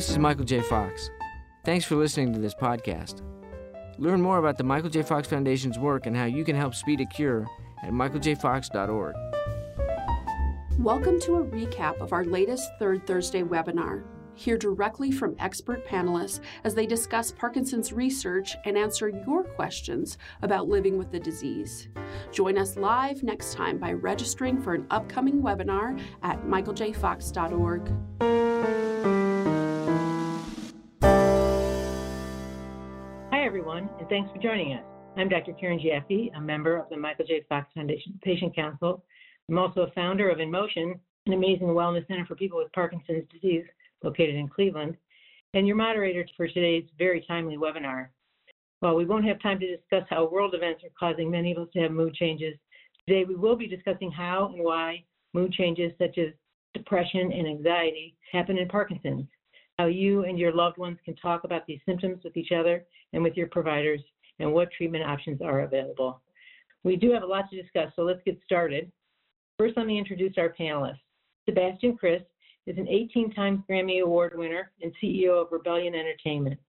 This is Michael J. Fox. Thanks for listening to this podcast. Learn more about the Michael J. Fox Foundation's work and how you can help speed a cure at michaeljfox.org. Welcome to a recap of our latest Third Thursday webinar. Hear directly from expert panelists as they discuss Parkinson's research and answer your questions about living with the disease. Join us live next time by registering for an upcoming webinar at michaeljfox.org. everyone, and thanks for joining us. I'm Dr. Karen Jaffe, a member of the Michael J. Fox Foundation Patient Council. I'm also a founder of InMotion, an amazing wellness center for people with Parkinson's disease located in Cleveland, and your moderator for today's very timely webinar. While we won't have time to discuss how world events are causing many of us to have mood changes, today we will be discussing how and why mood changes such as depression and anxiety happen in Parkinson's, how you and your loved ones can talk about these symptoms with each other and with your providers, and what treatment options are available. We do have a lot to discuss, so let's get started. First, let me introduce our panelists. Sebastian Krys is an 18-time Grammy Award winner and CEO of Rebeleon Entertainment.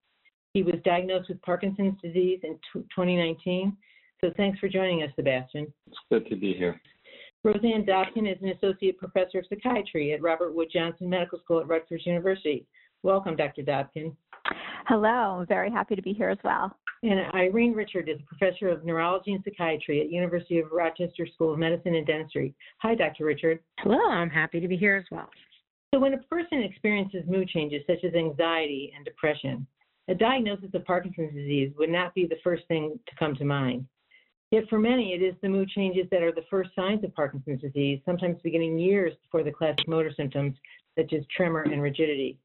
He was diagnosed with Parkinson's disease in 2019. So thanks for joining us, Sebastian. It's good to be here. Roseanne Dobkin is an associate professor of psychiatry at Robert Wood Johnson Medical School at Rutgers University. Welcome, Dr. Dobkin. Hello, I'm very happy to be here as well. And Irene Richard is a professor of neurology and psychiatry at University of Rochester School of Medicine and Dentistry. Hi, Dr. Richard. Hello, I'm happy to be here as well. So when a person experiences mood changes such as anxiety and depression, a diagnosis of Parkinson's disease would not be the first thing to come to mind. Yet for many, it is the mood changes that are the first signs of Parkinson's disease, sometimes beginning years before the classic motor symptoms such as tremor and rigidity.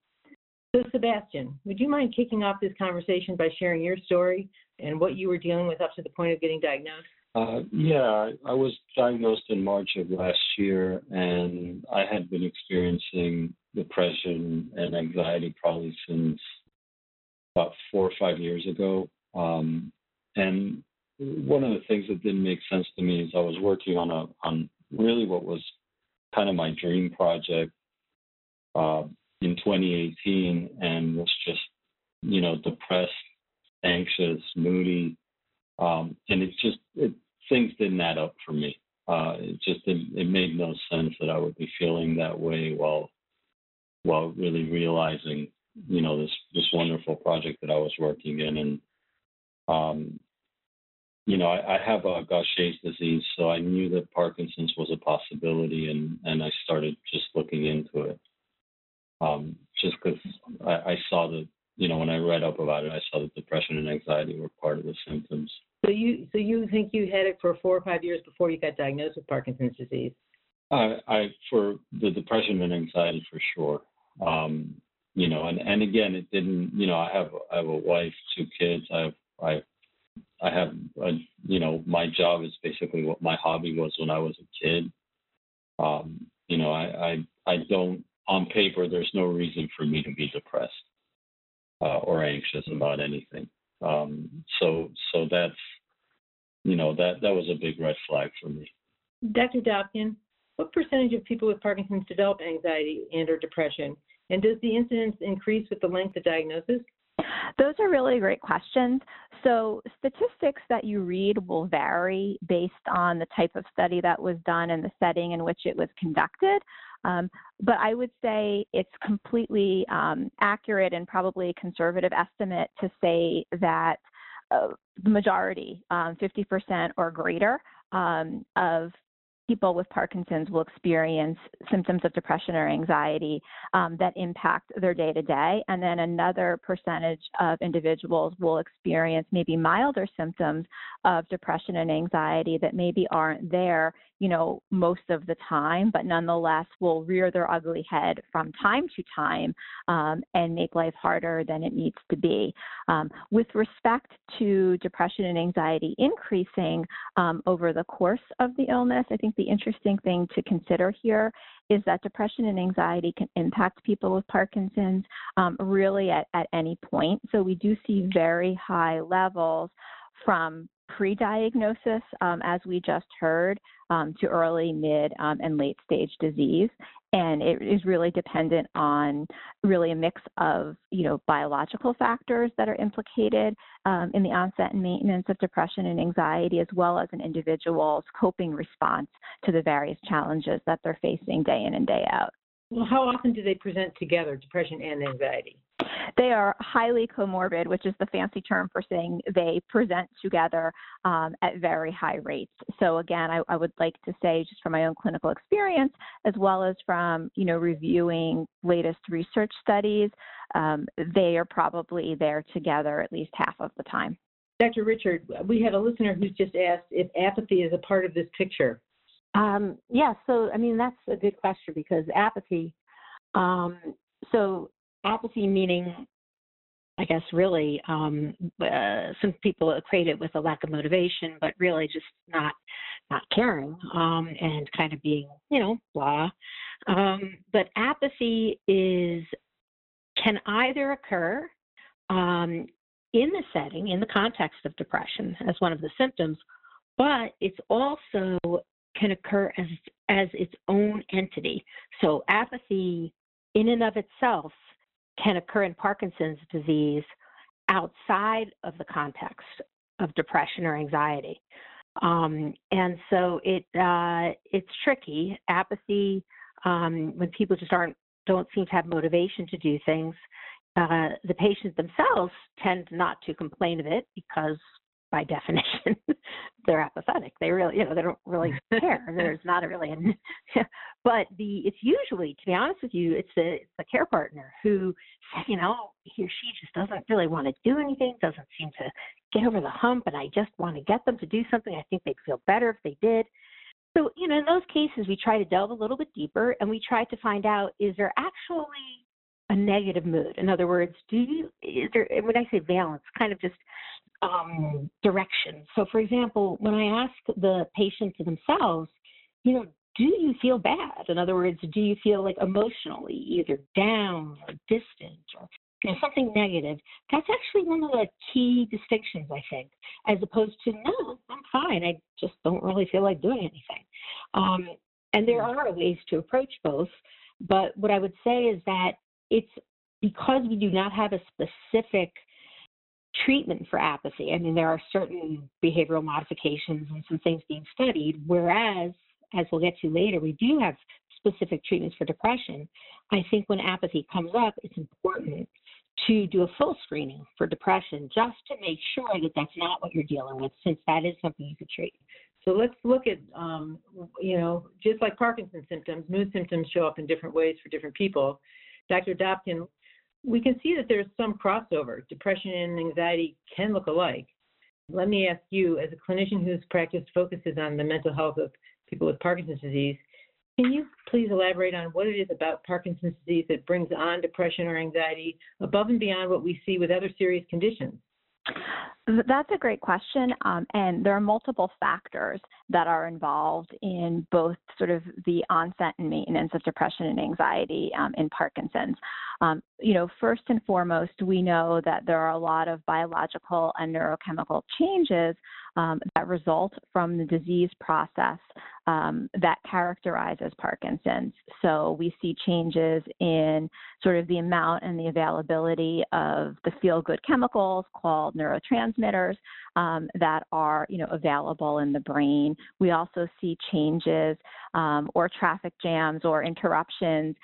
So Sebastian, would you mind kicking off this conversation by sharing your story and what you were dealing with up to the point of getting diagnosed? Uh, yeah, I was diagnosed in March of last year, and I had been experiencing depression and anxiety probably since about four or five years ago. Um, and one of the things that didn't make sense to me is I was working on a on really what was kind of my dream project uh, in 2018, and was just you know depressed, anxious, moody, um, and it just it things didn't add up for me. Uh, it just it, it made no sense that I would be feeling that way while while really realizing you know this this wonderful project that I was working in. And um, you know I, I have a Gaucher's disease so I knew that Parkinson's was a possibility and and I started just looking into it um, just because I, I saw that you know when I read up about it I saw that depression and anxiety were part of the symptoms so you so you think you had it for four or five years before you got diagnosed with Parkinson's disease? I, I for the depression and anxiety for sure. Um, you know, and and again, it didn't. You know, I have I have a wife, two kids. I have I I have a, you know my job is basically what my hobby was when I was a kid. Um, you know, I, I I don't on paper. There's no reason for me to be depressed uh, or anxious about anything. Um, so so that's you know that that was a big red flag for me. Dr. Dobkin, what percentage of people with Parkinson's develop anxiety and or depression, and does the incidence increase with the length of diagnosis? Those are really great questions. So, statistics that you read will vary based on the type of study that was done and the setting in which it was conducted. Um, but I would say it's completely um, accurate and probably a conservative estimate to say that uh, the majority, um, 50% or greater, um, of people with Parkinson's will experience symptoms of depression or anxiety um, that impact their day to day. And then another percentage of individuals will experience maybe milder symptoms of depression and anxiety that maybe aren't there you know, most of the time, but nonetheless will rear their ugly head from time to time um, and make life harder than it needs to be. Um, with respect to depression and anxiety increasing um, over the course of the illness, I think the interesting thing to consider here is that depression and anxiety can impact people with Parkinson's um, really at, at any point. So we do see very high levels from pre-diagnosis, um, as we just heard, um, to early, mid, um, and late stage disease. And it is really dependent on really a mix of, you know, biological factors that are implicated um, in the onset and maintenance of depression and anxiety, as well as an individual's coping response to the various challenges that they're facing day in and day out. Well, how often do they present together, depression and anxiety? They are highly comorbid, which is the fancy term for saying they present together um, at very high rates. So again, I, I, would like to say, just from my own clinical experience, as well as from you know reviewing latest research studies, um, they are probably there together at least half of the time. Dr. Richard, we had a listener who's just asked if apathy is a part of this picture. Um, yeah, so I mean that's a good question because apathy. Um, so apathy meaning, I guess, really, um, uh, some people equate it with a lack of motivation, but really just not not caring um, and kind of being, you know, blah. Um, but apathy is can either occur um, in the setting, in the context of depression, as one of the symptoms, but it's also can occur as as its own entity. So apathy in and of itself can occur in Parkinson's disease outside of the context of depression or anxiety. Um, and so it uh, it's tricky. Apathy um, when people just aren't don't seem to have motivation to do things. Uh, the patients themselves tend not to complain of it because by definition, they're apathetic. They really, you know, they don't really care. There's not a really, but the it's usually, to be honest with you, it's the it's the care partner who, you know, he or she just doesn't really want to do anything, doesn't seem to get over the hump, and I just want to get them to do something. I think they'd feel better if they did. So, you know, in those cases, we try to delve a little bit deeper, and we try to find out is there actually a negative mood. In other words, do you is there when I say balance, kind of just um, direction. So, for example, when I ask the patient to themselves, you know, do you feel bad? In other words, do you feel like emotionally either down or distant or you know, something negative? That's actually one of the key distinctions, I think, as opposed to no, I'm fine. I just don't really feel like doing anything. Um, and there are ways to approach both, but what I would say is that it's because we do not have a specific treatment for apathy. I mean, there are certain behavioral modifications and some things being studied, whereas, as we'll get to later, we do have specific treatments for depression. I think when apathy comes up, it's important to do a full screening for depression just to make sure that that's not what you're dealing with, since that is something you could treat. So let's look at, um, you know, just like Parkinson's symptoms, mood symptoms show up in different ways for different people. Dr. Dobkin, we can see that there's some crossover. Depression and anxiety can look alike. Let me ask you, as a clinician whose practice focuses on the mental health of people with Parkinson's disease, can you please elaborate on what it is about Parkinson's disease that brings on depression or anxiety above and beyond what we see with other serious conditions? That's a great question. Um, and there are multiple factors that are involved in both sort of the onset and maintenance of depression and anxiety um, in Parkinson's. Um, you know, first and foremost, we know that there are a lot of biological and neurochemical changes um, that result from the disease process um, that characterizes Parkinson's. So we see changes in sort of the amount and the availability of the feel good chemicals called neurotransmitters um, that are, you know, available in the brain. We also see changes um, or traffic jams or interruptions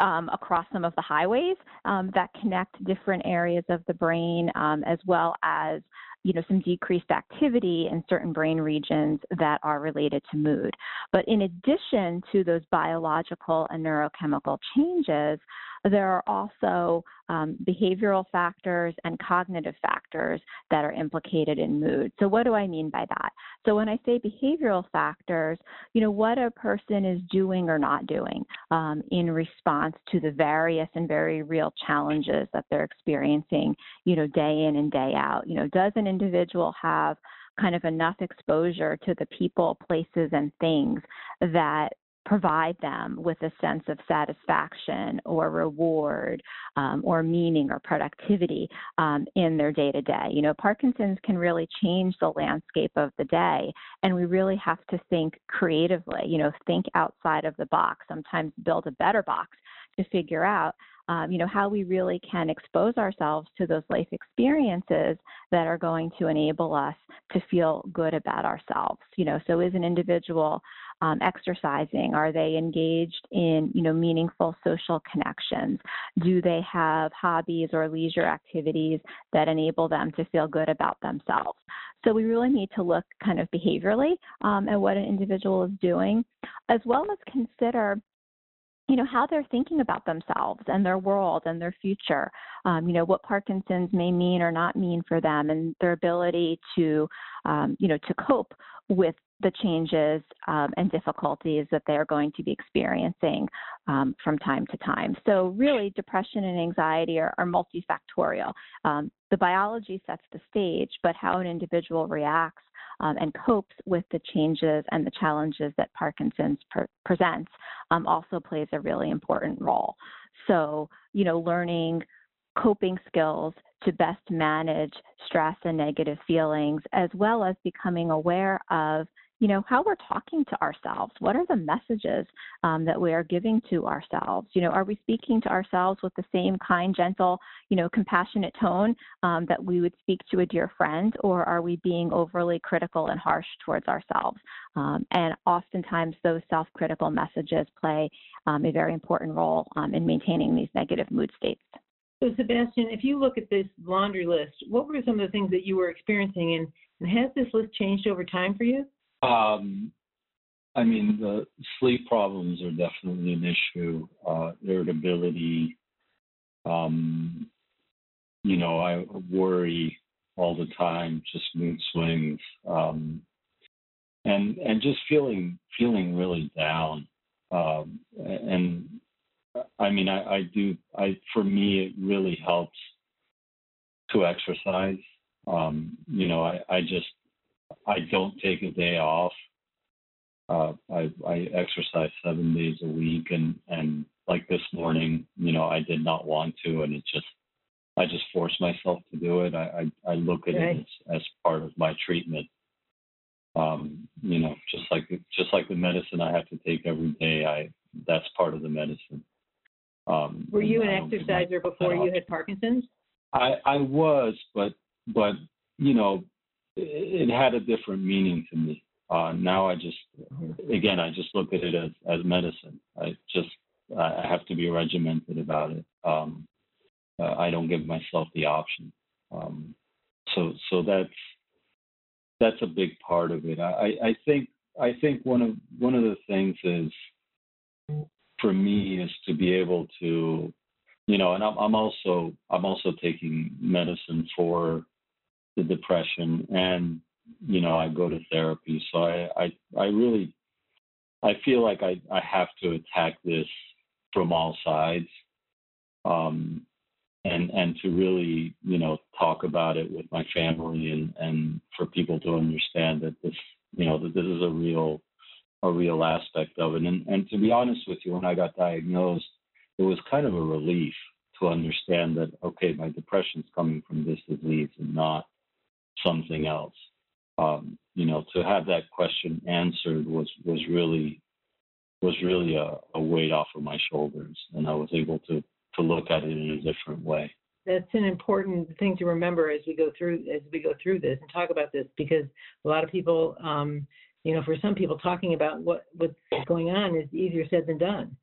um, across some of the highways um, that connect different areas of the brain, um, as well as you know some decreased activity in certain brain regions that are related to mood. But in addition to those biological and neurochemical changes, there are also um, behavioral factors and cognitive factors that are implicated in mood. So, what do I mean by that? So, when I say behavioral factors, you know, what a person is doing or not doing um, in response to the various and very real challenges that they're experiencing, you know, day in and day out. You know, does an individual have kind of enough exposure to the people, places, and things that provide them with a sense of satisfaction or reward um, or meaning or productivity um, in their day to day. You know, Parkinson's can really change the landscape of the day, and we really have to think creatively, you know, think outside of the box, sometimes build a better box to figure out um, you know, how we really can expose ourselves to those life experiences that are going to enable us to feel good about ourselves. You know, so is an individual um, exercising? Are they engaged in, you know, meaningful social connections? Do they have hobbies or leisure activities that enable them to feel good about themselves? So we really need to look kind of behaviorally um, at what an individual is doing, as well as consider you know how they're thinking about themselves and their world and their future um, you know what parkinson's may mean or not mean for them and their ability to um, you know to cope with the changes um, and difficulties that they are going to be experiencing um, from time to time. So, really, depression and anxiety are, are multifactorial. Um, the biology sets the stage, but how an individual reacts um, and copes with the changes and the challenges that Parkinson's pre- presents um, also plays a really important role. So, you know, learning coping skills to best manage stress and negative feelings, as well as becoming aware of you know, how we're talking to ourselves. What are the messages um, that we are giving to ourselves? You know, are we speaking to ourselves with the same kind, gentle, you know, compassionate tone um, that we would speak to a dear friend, or are we being overly critical and harsh towards ourselves? Um, and oftentimes, those self-critical messages play um, a very important role um, in maintaining these negative mood states. So, Sebastian, if you look at this laundry list, what were some of the things that you were experiencing, and, and has this list changed over time for you? Um, I mean, the sleep problems are definitely an issue. Uh, irritability. Um, you know, I worry all the time, just mood swings, um, and and just feeling feeling really down. Um, and I mean, I, I do. I for me, it really helps to exercise. Um, you know, I, I just I don't take a day off. Uh, I, I exercise seven days a week, and and like this morning, you know, I did not want to, and it just I just force myself to do it. I I, I look at right. it as, as part of my treatment. Um, you know, just like just like the medicine I have to take every day, I that's part of the medicine. Um, Were you an exerciser before you had Parkinson's? I I was, but but you know, it had a different meaning to me. Uh, now I just, again, I just look at it as, as medicine. I just, I have to be regimented about it. Um, uh, I don't give myself the option. Um, so, so that's, that's a big part of it. I, I think, I think one of, one of the things is for me is to be able to, you know, and I'm, I'm also, I'm also taking medicine for the depression and you know I go to therapy. So I I, I really I feel like I, I have to attack this from all sides. Um, and and to really you know talk about it with my family and and for people to understand that this you know that this is a real a real aspect of it and and to be honest with you when I got diagnosed it was kind of a relief to understand that okay my depression's coming from this disease and not something else. Um, you know, to have that question answered was was really was really a, a weight off of my shoulders, and I was able to to look at it in a different way. That's an important thing to remember as we go through as we go through this and talk about this because a lot of people, um, you know, for some people, talking about what what's going on is easier said than done.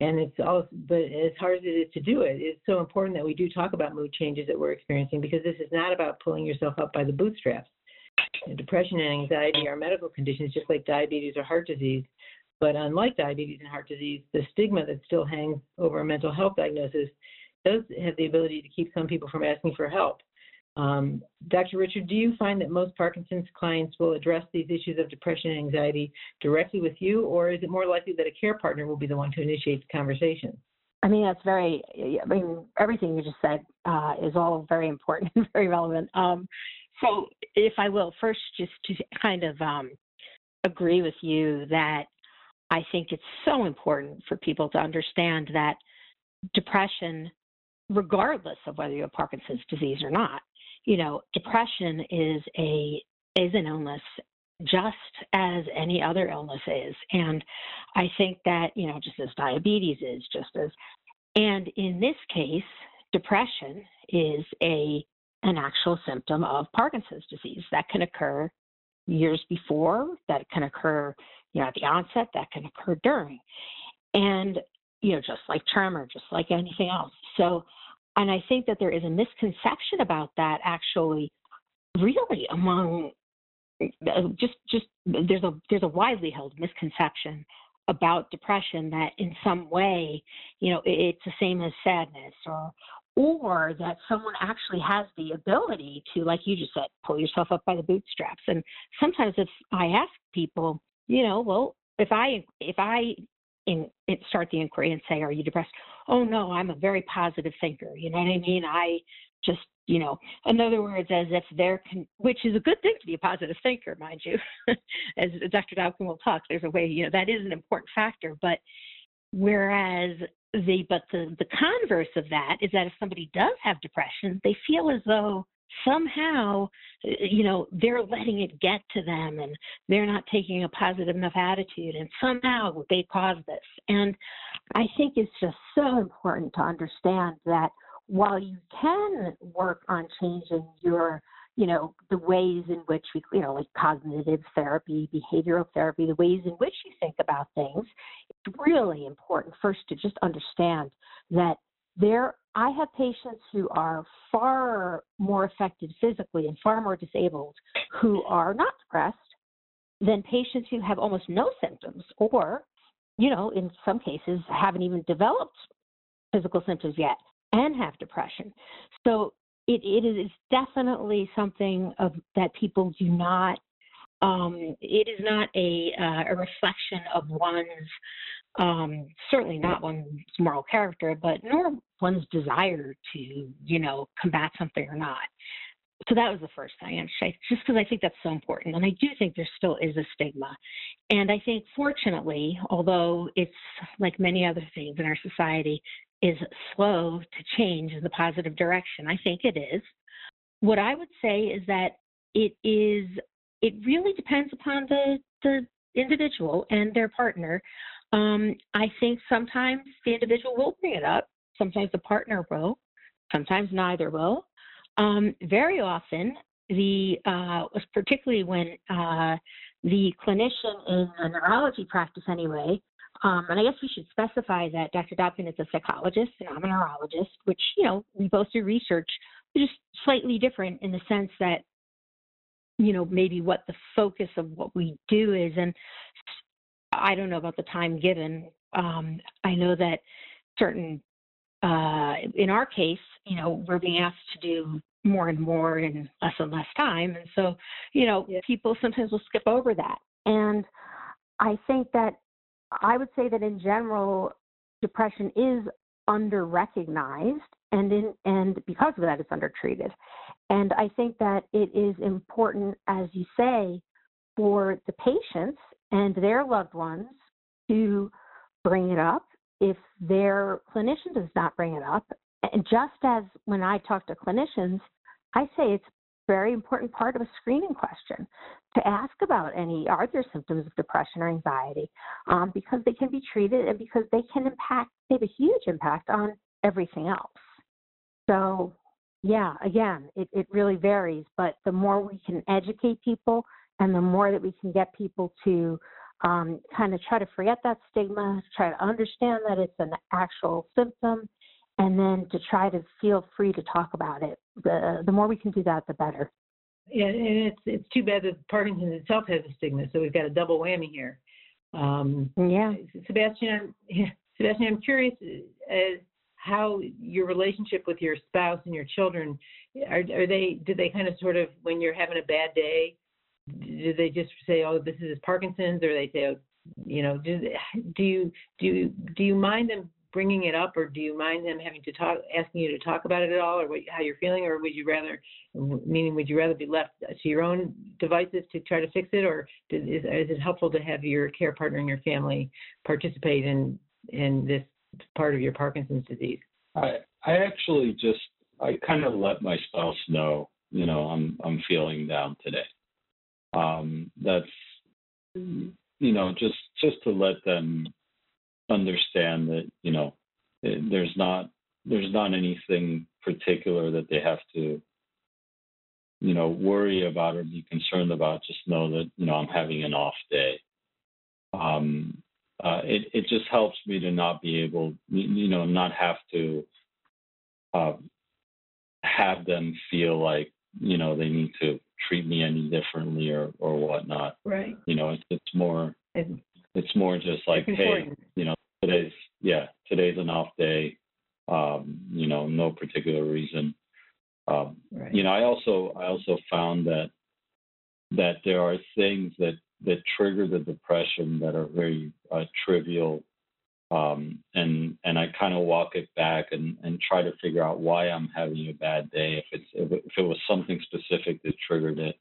And it's all but as hard as it is to do it it's so important that we do talk about mood changes that we're experiencing because this is not about pulling yourself up by the bootstraps. Depression and anxiety are medical conditions just like diabetes or heart disease. But unlike diabetes and heart disease the stigma that still hangs over a mental health diagnosis does have the ability to keep some people from asking for help um, Dr. Richard, do you find that most Parkinson's clients will address these issues of depression and anxiety directly with you, or is it more likely that a care partner will be the one to initiate the conversation? I mean, that's very, I mean, everything you just said uh, is all very important and very relevant. Um, so, if I will, first, just to kind of um, agree with you that I think it's so important for people to understand that depression, regardless of whether you have Parkinson's disease or not, you know, depression is a is an illness just as any other illness is. And I think that, you know, just as diabetes is, just as and in this case, depression is a an actual symptom of Parkinson's disease that can occur years before, that can occur, you know, at the onset, that can occur during. And, you know, just like tremor, just like anything else. So, and I think that there is a misconception about that actually really among uh, just just there's a there's a widely held misconception about depression that in some way, you know, it's the same as sadness or or that someone actually has the ability to, like you just said, pull yourself up by the bootstraps. And sometimes if I ask people, you know, well, if I if I in, start the inquiry and say, "Are you depressed?" Oh no, I'm a very positive thinker. You know what I mean? I just you know, in other words, as if they're, con- which is a good thing to be a positive thinker, mind you. as Dr. Dobkin will talk, there's a way, you know, that is an important factor. But whereas the, but the, the converse of that is that if somebody does have depression, they feel as though somehow, uh, you know, they're letting it get to them and they're not taking a positive enough attitude and somehow they cause this. And I think it's just so important to understand that while you can work on changing your you know the ways in which we you know like cognitive therapy behavioral therapy the ways in which you think about things it's really important first to just understand that there i have patients who are far more affected physically and far more disabled who are not depressed than patients who have almost no symptoms or you know in some cases haven't even developed physical symptoms yet and have depression. So it, it is definitely something of that people do not. Um, it is not a uh, a reflection of one's um, certainly not one's moral character, but nor one's desire to you know combat something or not. So that was the first thing, and just because I think that's so important, and I do think there still is a stigma, and I think fortunately, although it's like many other things in our society, is slow to change in the positive direction. I think it is. What I would say is that it is it really depends upon the the individual and their partner. Um, I think sometimes the individual will bring it up, sometimes the partner will, sometimes neither will. Um, very often, the uh, particularly when uh, the clinician in a neurology practice anyway um, and I guess we should specify that Dr. Dobkin is a psychologist and I'm a neurologist, which, you know, we both do research, just slightly different in the sense that, you know, maybe what the focus of what we do is. And I don't know about the time given. Um, I know that certain, uh, in our case, you know, we're being asked to do more and more in less and less time. And so, you know, yeah. people sometimes will skip over that. And I think that I would say that in general, depression is under recognized and in, and because of that it's undertreated. And I think that it is important, as you say, for the patients and their loved ones to bring it up if their clinician does not bring it up. And just as when I talk to clinicians, I say it's very important part of a screening question to ask about any are there symptoms of depression or anxiety um, because they can be treated and because they can impact they have a huge impact on everything else so yeah again it, it really varies but the more we can educate people and the more that we can get people to um, kind of try to forget that stigma try to understand that it's an actual symptom and then to try to feel free to talk about it. The the more we can do that, the better. Yeah, and it's it's too bad that Parkinson's itself has a stigma, so we've got a double whammy here. Um, yeah, Sebastian, Sebastian, I'm curious as how your relationship with your spouse and your children are, are they do they kind of sort of when you're having a bad day do they just say oh this is Parkinson's or they say oh, you know do, do you do you, do you mind them bringing it up, or do you mind them having to talk, asking you to talk about it at all, or what, how you're feeling, or would you rather, meaning, would you rather be left to your own devices to try to fix it, or is, is it helpful to have your care partner and your family participate in in this part of your Parkinson's disease? I I actually just I kind of let my spouse know, you know, I'm I'm feeling down today. Um, that's you know just just to let them understand that you know there's not there's not anything particular that they have to you know worry about or be concerned about. Just know that you know i'm having an off day. Um, uh, it, it just helps me to not be able you know not have to uh, have them feel like you know they need to treat me any differently or or whatnot. Right. You know it's, it's more it's more just like hey you know today's yeah today's an off day. Um, you know no particular reason. Um, right. you know i also i also found that that there are things that that trigger the depression that are very uh, trivial um, and and I kind of walk it back and, and try to figure out why I'm having a bad day if it's if it, if it was something specific that triggered it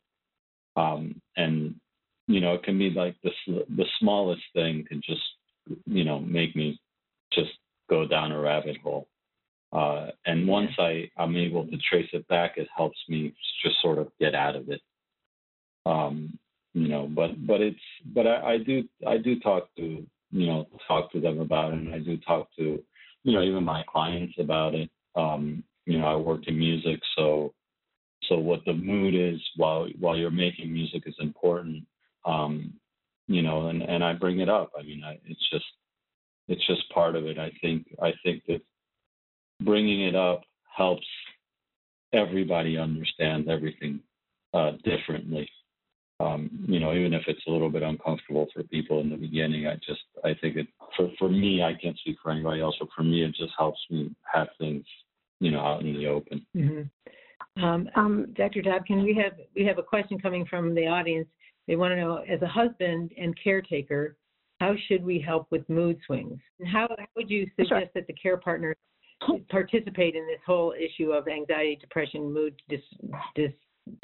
um, and you know it can be like the the smallest thing can just you know make me just go down a rabbit hole. Uh, and once I I'm able to trace it back, it helps me just sort of get out of it. Um, you know, but but it's but I, I do I do talk to you know talk to them about it, and I do talk to you know even my clients about it. Um, you know, I work in music, so so what the mood is while while you're making music is important. Um, you know, and and I bring it up. I mean, I, it's just it's just part of it. I think I think that bringing it up helps everybody understand everything uh, differently. Um, you know, even if it's a little bit uncomfortable for people in the beginning, I just I think it for for me, I can't speak for anybody else, but for me, it just helps me have things, you know, out in the open. Mm-hmm. Um, um, Dr. Dobkin, we have we have a question coming from the audience. They want to know, as a husband and caretaker, how should we help with mood swings? And how, how would you suggest sure. that the care partner participate in this whole issue of anxiety, depression, mood dis, dis,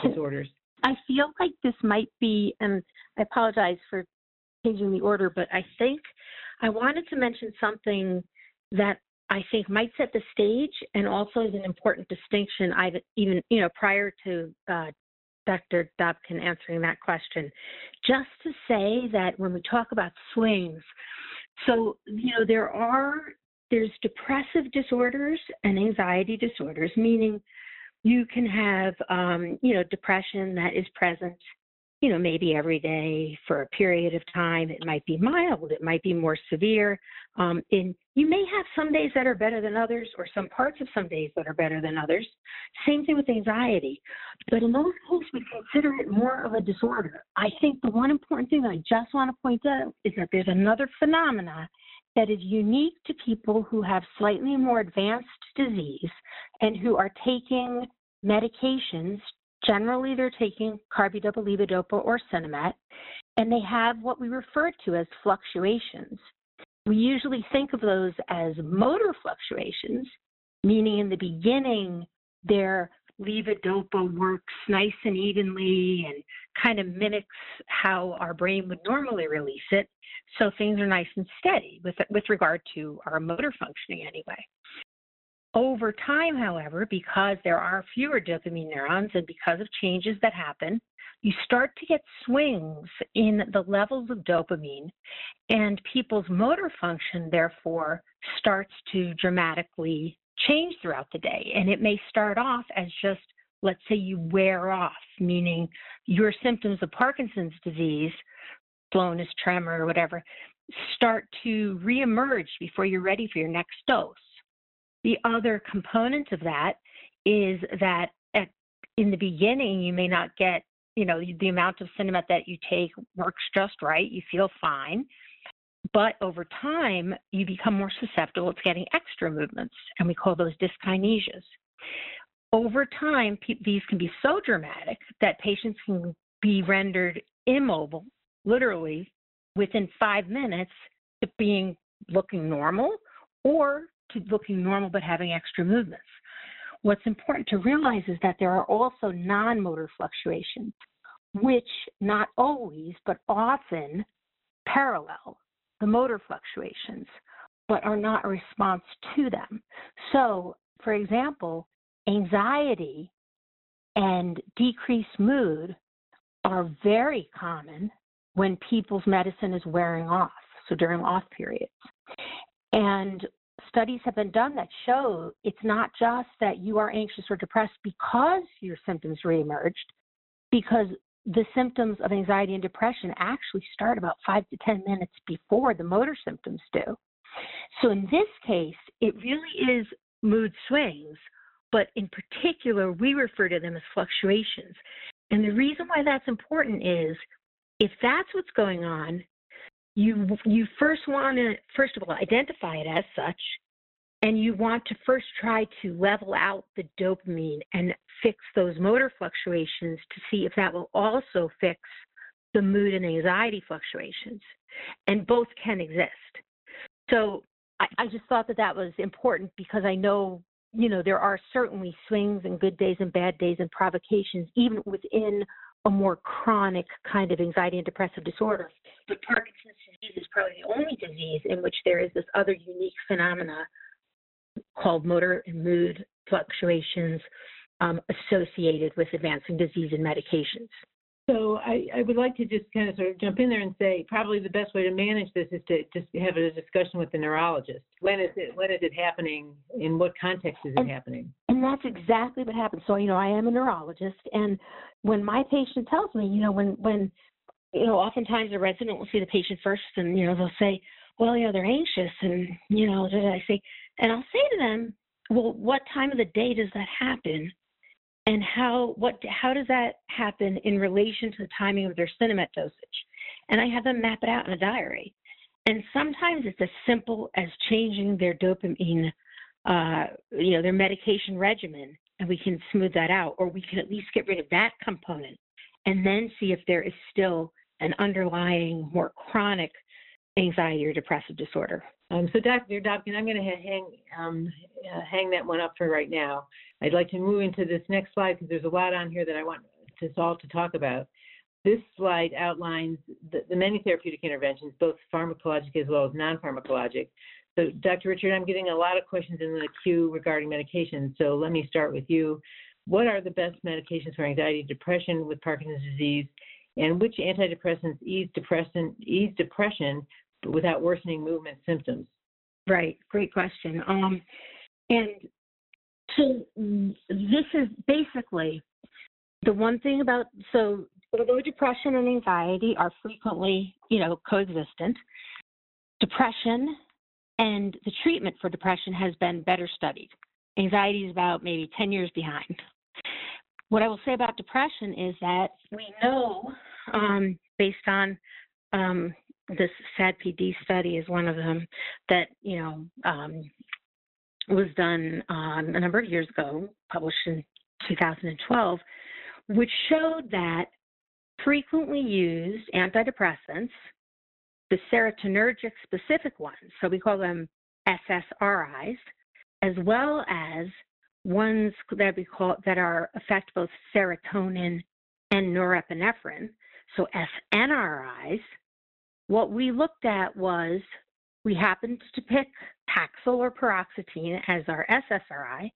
disorders? I feel like this might be, and I apologize for changing the order, but I think I wanted to mention something that I think might set the stage and also is an important distinction. I've even, you know, prior to uh, Dr. Dobkin answering that question. Just to say that when we talk about swings, so you know there are there's depressive disorders and anxiety disorders, meaning you can have um, you know depression that is present you know, maybe every day for a period of time. It might be mild, it might be more severe. Um, and you may have some days that are better than others, or some parts of some days that are better than others. Same thing with anxiety. But in those cases, we consider it more of a disorder. I think the one important thing that I just want to point out is that there's another phenomena that is unique to people who have slightly more advanced disease and who are taking medications Generally, they're taking carbidopa, levodopa, or Sinemet, and they have what we refer to as fluctuations. We usually think of those as motor fluctuations, meaning in the beginning, their levodopa works nice and evenly and kind of mimics how our brain would normally release it. So things are nice and steady with, with regard to our motor functioning anyway. Over time, however, because there are fewer dopamine neurons and because of changes that happen, you start to get swings in the levels of dopamine, and people's motor function, therefore, starts to dramatically change throughout the day. And it may start off as just, let's say, you wear off, meaning your symptoms of Parkinson's disease, slowness, tremor, or whatever, start to reemerge before you're ready for your next dose. The other component of that is that at, in the beginning, you may not get, you know, the amount of Sinemet that you take works just right. You feel fine. But over time, you become more susceptible to getting extra movements, and we call those dyskinesias. Over time, these can be so dramatic that patients can be rendered immobile, literally within five minutes, of being looking normal or to looking normal but having extra movements. What's important to realize is that there are also non motor fluctuations, which not always, but often parallel the motor fluctuations, but are not a response to them. So, for example, anxiety and decreased mood are very common when people's medicine is wearing off, so during off periods. And studies have been done that show it's not just that you are anxious or depressed because your symptoms reemerged, because the symptoms of anxiety and depression actually start about five to 10 minutes before the motor symptoms do. So in this case, it really is mood swings, but in particular, we refer to them as fluctuations. And the reason why that's important is if that's what's going on, you you first want to first of all identify it as such and you want to first try to level out the dopamine and fix those motor fluctuations to see if that will also fix the mood and anxiety fluctuations and both can exist so I, I just thought that that was important because i know you know there are certainly swings and good days and bad days and provocations even within a more chronic kind of anxiety and depressive disorder. But Parkinson's disease is probably the only disease in which there is this other unique phenomena called motor and mood fluctuations um, associated with advancing disease and medications. So I, I, would like to just kind of sort of jump in there and say probably the best way to manage this is to just have a discussion with the neurologist. When is it when is it happening? In what context is it and, happening? And that's exactly what happens. So you know I am a neurologist, and when my patient tells me, you know, when when you know, oftentimes the resident will see the patient first, and you know they'll say, well, know, they're anxious, and you know, I say, and I'll say to them, well, what time of the day does that happen? and how what how does that happen in relation to the timing of their Sinemet dosage and i have them map it out in a diary and sometimes it's as simple as changing their dopamine uh, you know their medication regimen and we can smooth that out or we can at least get rid of that component and then see if there is still an underlying more chronic anxiety or depressive disorder um, so, Dr. Dobkin, I'm going to hang um, uh, hang that one up for right now. I'd like to move into this next slide because there's a lot on here that I want us all to talk about. This slide outlines the, the many therapeutic interventions, both pharmacologic as well as non-pharmacologic. So, Dr. Richard, I'm getting a lot of questions in the queue regarding medications. So, let me start with you. What are the best medications for anxiety, depression with Parkinson's disease, and which antidepressants ease depression, ease depression without worsening movement symptoms? Right, great question. Um, and so this is basically the one thing about so although depression and anxiety are frequently, you know, coexistent, depression and the treatment for depression has been better studied. Anxiety is about maybe 10 years behind. What I will say about depression is that we know, um, based on um, this SAD-PD study is one of them that you know um, was done um, a number of years ago, published in 2012, which showed that frequently used antidepressants, the serotonergic specific ones, so we call them SSRIs, as well as ones that we call that are affect both serotonin and norepinephrine, so SNRIs what we looked at was we happened to pick Paxil or paroxetine as our SSRI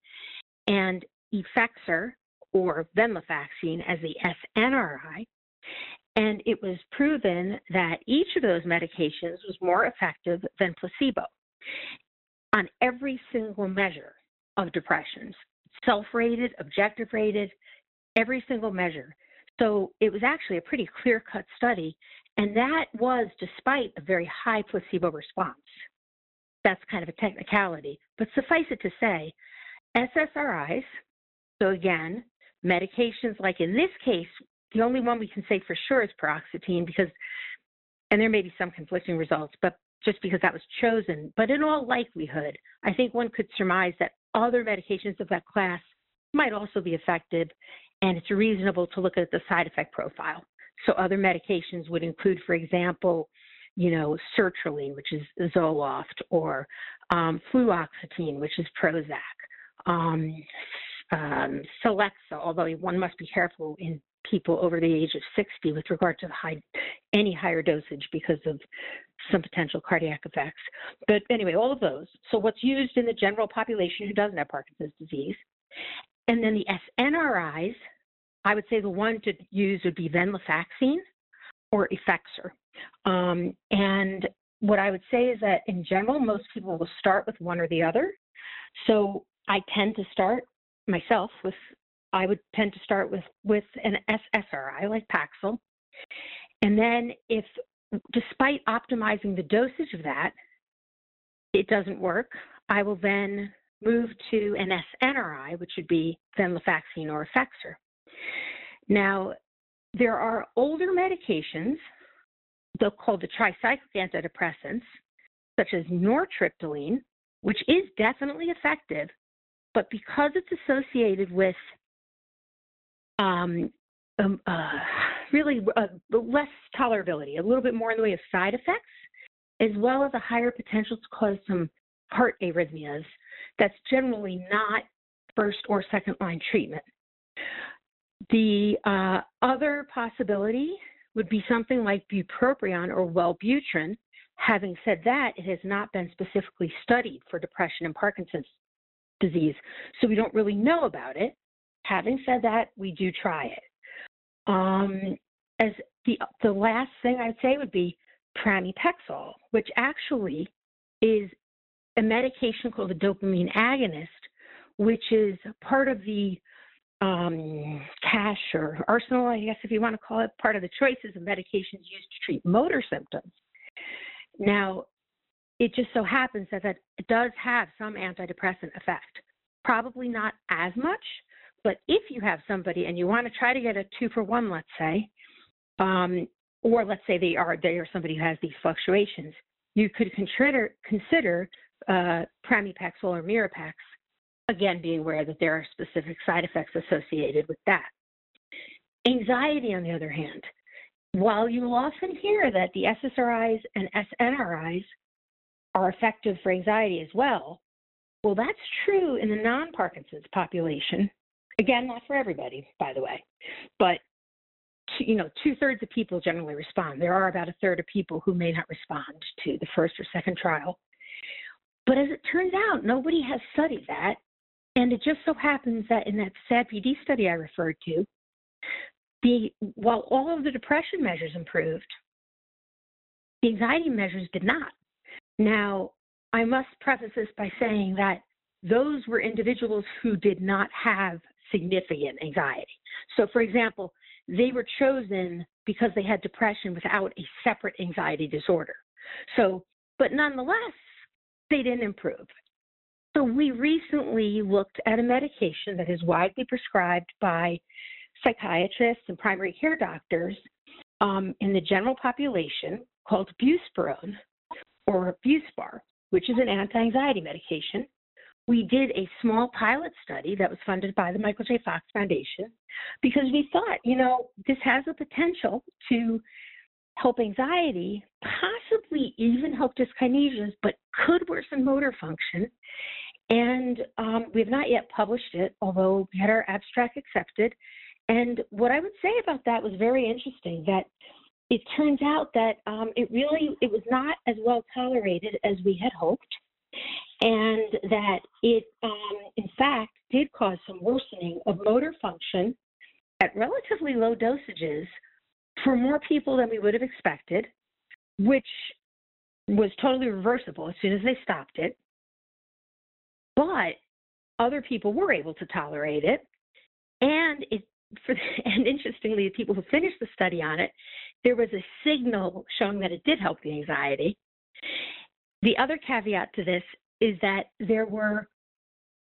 and Effexor or venlafaxine as the SNRI. And it was proven that each of those medications was more effective than placebo on every single measure of depressions self rated, objective rated, every single measure. So it was actually a pretty clear cut study. And that was despite a very high placebo response. That's kind of a technicality. But suffice it to say, SSRIs, so again, medications like in this case, the only one we can say for sure is paroxetine because, and there may be some conflicting results, but just because that was chosen. But in all likelihood, I think one could surmise that other medications of that class might also be effective, and it's reasonable to look at the side effect profile. So other medications would include, for example, you know, sertraline, which is Zoloft, or um, fluoxetine, which is Prozac, um, um, Celexa, although one must be careful in people over the age of 60 with regard to high, any higher dosage because of some potential cardiac effects. But anyway, all of those. So what's used in the general population who doesn't have Parkinson's disease. And then the SNRIs, I would say the one to use would be venlafaxine or Effexor. Um, and what I would say is that in general, most people will start with one or the other. So I tend to start myself with, I would tend to start with, with an SSRI like Paxil. And then if, despite optimizing the dosage of that, it doesn't work, I will then move to an SNRI, which would be venlafaxine or Effexor. Now, there are older medications, they're called the tricyclic antidepressants, such as nortriptyline, which is definitely effective, but because it's associated with um, um, uh, really uh, less tolerability, a little bit more in the way of side effects, as well as a higher potential to cause some heart arrhythmias, that's generally not first or second line treatment. The uh, other possibility would be something like bupropion or Wellbutrin. Having said that, it has not been specifically studied for depression and Parkinson's disease, so we don't really know about it. Having said that, we do try it. Um, as the the last thing I'd say would be pramipexole, which actually is a medication called a dopamine agonist, which is part of the um, cache or arsenal, I guess, if you want to call it, part of the choices of medications used to treat motor symptoms. Now, it just so happens that, that does have some antidepressant effect. Probably not as much, but if you have somebody and you want to try to get a two for one, let's say, um, or let's say they are they are somebody who has these fluctuations, you could consider consider uh, pramipexole or Mirapex again, being aware that there are specific side effects associated with that. Anxiety, on the other hand, while you will often hear that the SSRIs and SNRIs are effective for anxiety as well, well, that's true in the non Parkinson's population. Again, not for everybody, by the way, but you know, two thirds of people generally respond. There are about a third of people who may not respond to the first or second trial. But as it turns out, nobody has studied that. And it just so happens that in that SAD-PD study I referred to, the while all of the depression measures improved, the anxiety measures did not. Now, I must preface this by saying that those were individuals who did not have significant anxiety. So, for example, they were chosen because they had depression without a separate anxiety disorder. So, but nonetheless, they didn't improve. So we recently looked at a medication that is widely prescribed by psychiatrists and primary care doctors um, in the general population called buspirone or Buspar, which is an anti-anxiety medication. We did a small pilot study that was funded by the Michael J. Fox Foundation because we thought, you know, this has the potential to help anxiety, possibly even help dyskinesias, but could worsen motor function and um, we have not yet published it, although we had our abstract accepted. And what I would say about that was very interesting that it turns out that um, it really it was not as well tolerated as we had hoped and that it um, in fact did cause some worsening of motor function at relatively low dosages for more people than we would have expected which was totally reversible as soon as they stopped it but other people were able to tolerate it. And it, for, and interestingly, the people who finished the study on it, there was a signal showing that it did help the anxiety. The other caveat to this is that there were,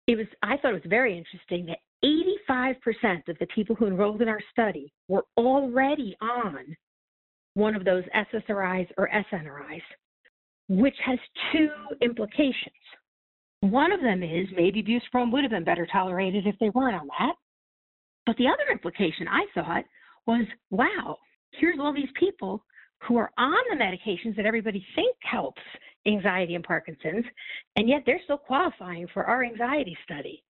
it was, I thought it was very interesting that 85% of the people who enrolled in our study were already on one of those SSRIs or SNRIs, which has two implications. One of them is maybe buspirone would have been better tolerated if they weren't on that. But the other implication I thought was, wow, here's all these people who are on the medications that everybody thinks helps anxiety and Parkinson's, and yet they're still qualifying for our anxiety study.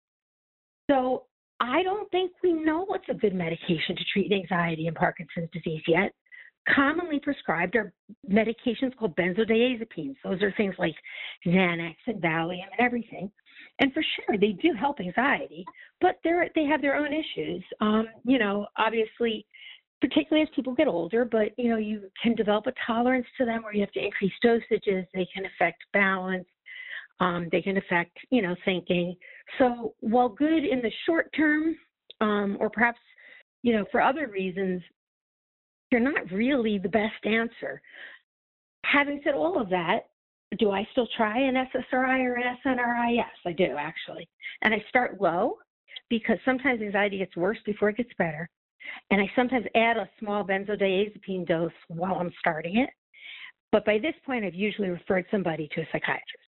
So I don't think we know what's a good medication to treat anxiety and Parkinson's disease yet. Commonly prescribed are medications called benzodiazepines. Those are things like Xanax and Valium and everything. And for sure, they do help anxiety, but they're, they have their own issues. Um, you know, obviously, particularly as people get older, but you know, you can develop a tolerance to them where you have to increase dosages. They can affect balance. Um, they can affect, you know, thinking. So while good in the short term, um, or perhaps, you know, for other reasons, they're not really the best answer. Having said all of that, do I still try an SSRI or an SNRI? Yes, I do actually. And I start low because sometimes anxiety gets worse before it gets better. And I sometimes add a small benzodiazepine dose while I'm starting it. But by this point, I've usually referred somebody to a psychiatrist.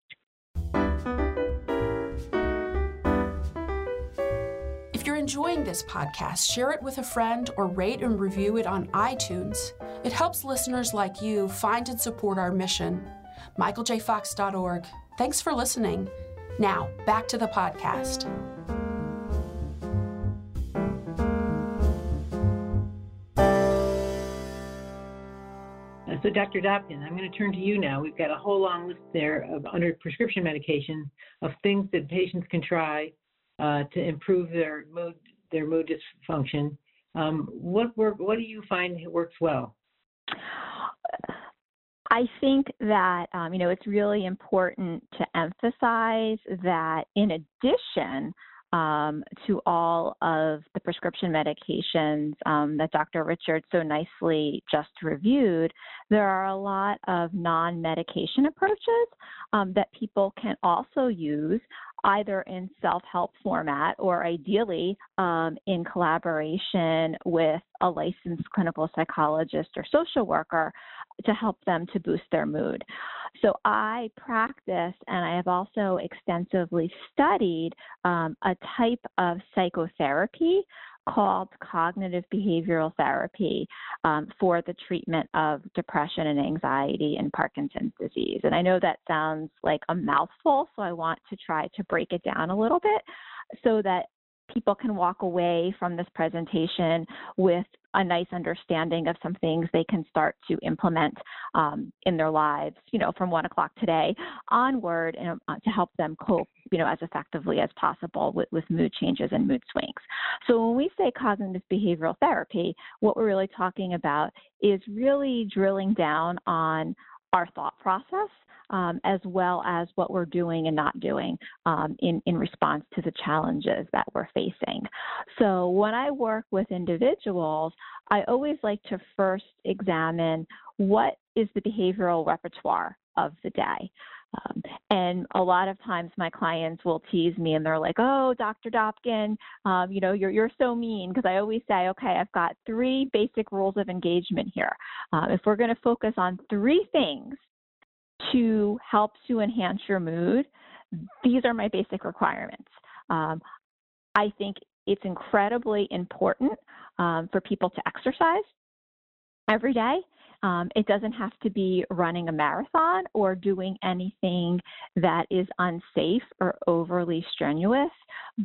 Enjoying this podcast, share it with a friend or rate and review it on iTunes. It helps listeners like you find and support our mission. MichaelJFox.org. Thanks for listening. Now, back to the podcast. Uh, so, Dr. Dobkin, I'm going to turn to you now. We've got a whole long list there of under prescription medications of things that patients can try uh, to improve their mood their mood dysfunction. Um, what work? What do you find works well? I think that um, you know it's really important to emphasize that in addition um, to all of the prescription medications um, that Dr. Richard so nicely just reviewed, there are a lot of non medication approaches um, that people can also use either in self help format or ideally um, in collaboration with a licensed clinical psychologist or social worker to help them to boost their mood. So I practice and I have also extensively studied um, a type of psychotherapy called cognitive behavioral therapy um, for the treatment of depression and anxiety and Parkinson's disease. And I know that sounds like a mouthful, so I want to try to break it down a little bit so that people can walk away from this presentation with a nice understanding of some things they can start to implement um, in their lives, you know, from one o'clock today onward and, uh, to help them cope, you know, as effectively as possible with, with mood changes and mood swings. So when we say cognitive behavioral therapy, what we're really talking about is really drilling down on our thought process um, as well as what we're doing and not doing um, in, in response to the challenges that we're facing. So when I work with individuals, I always like to first examine what is the behavioral repertoire of the day. Um, and a lot of times my clients will tease me and they're like, "Oh, Dr. Dobkin, um, you know, you're you're so mean." Because I always say, "Okay, I've got three basic rules of engagement here. Um, if we're going to focus on three things to help to enhance your mood, these are my basic requirements. Um, I think it's incredibly important um, for people to exercise every day. Um, it doesn't have to be running a marathon or doing anything that is unsafe or overly strenuous,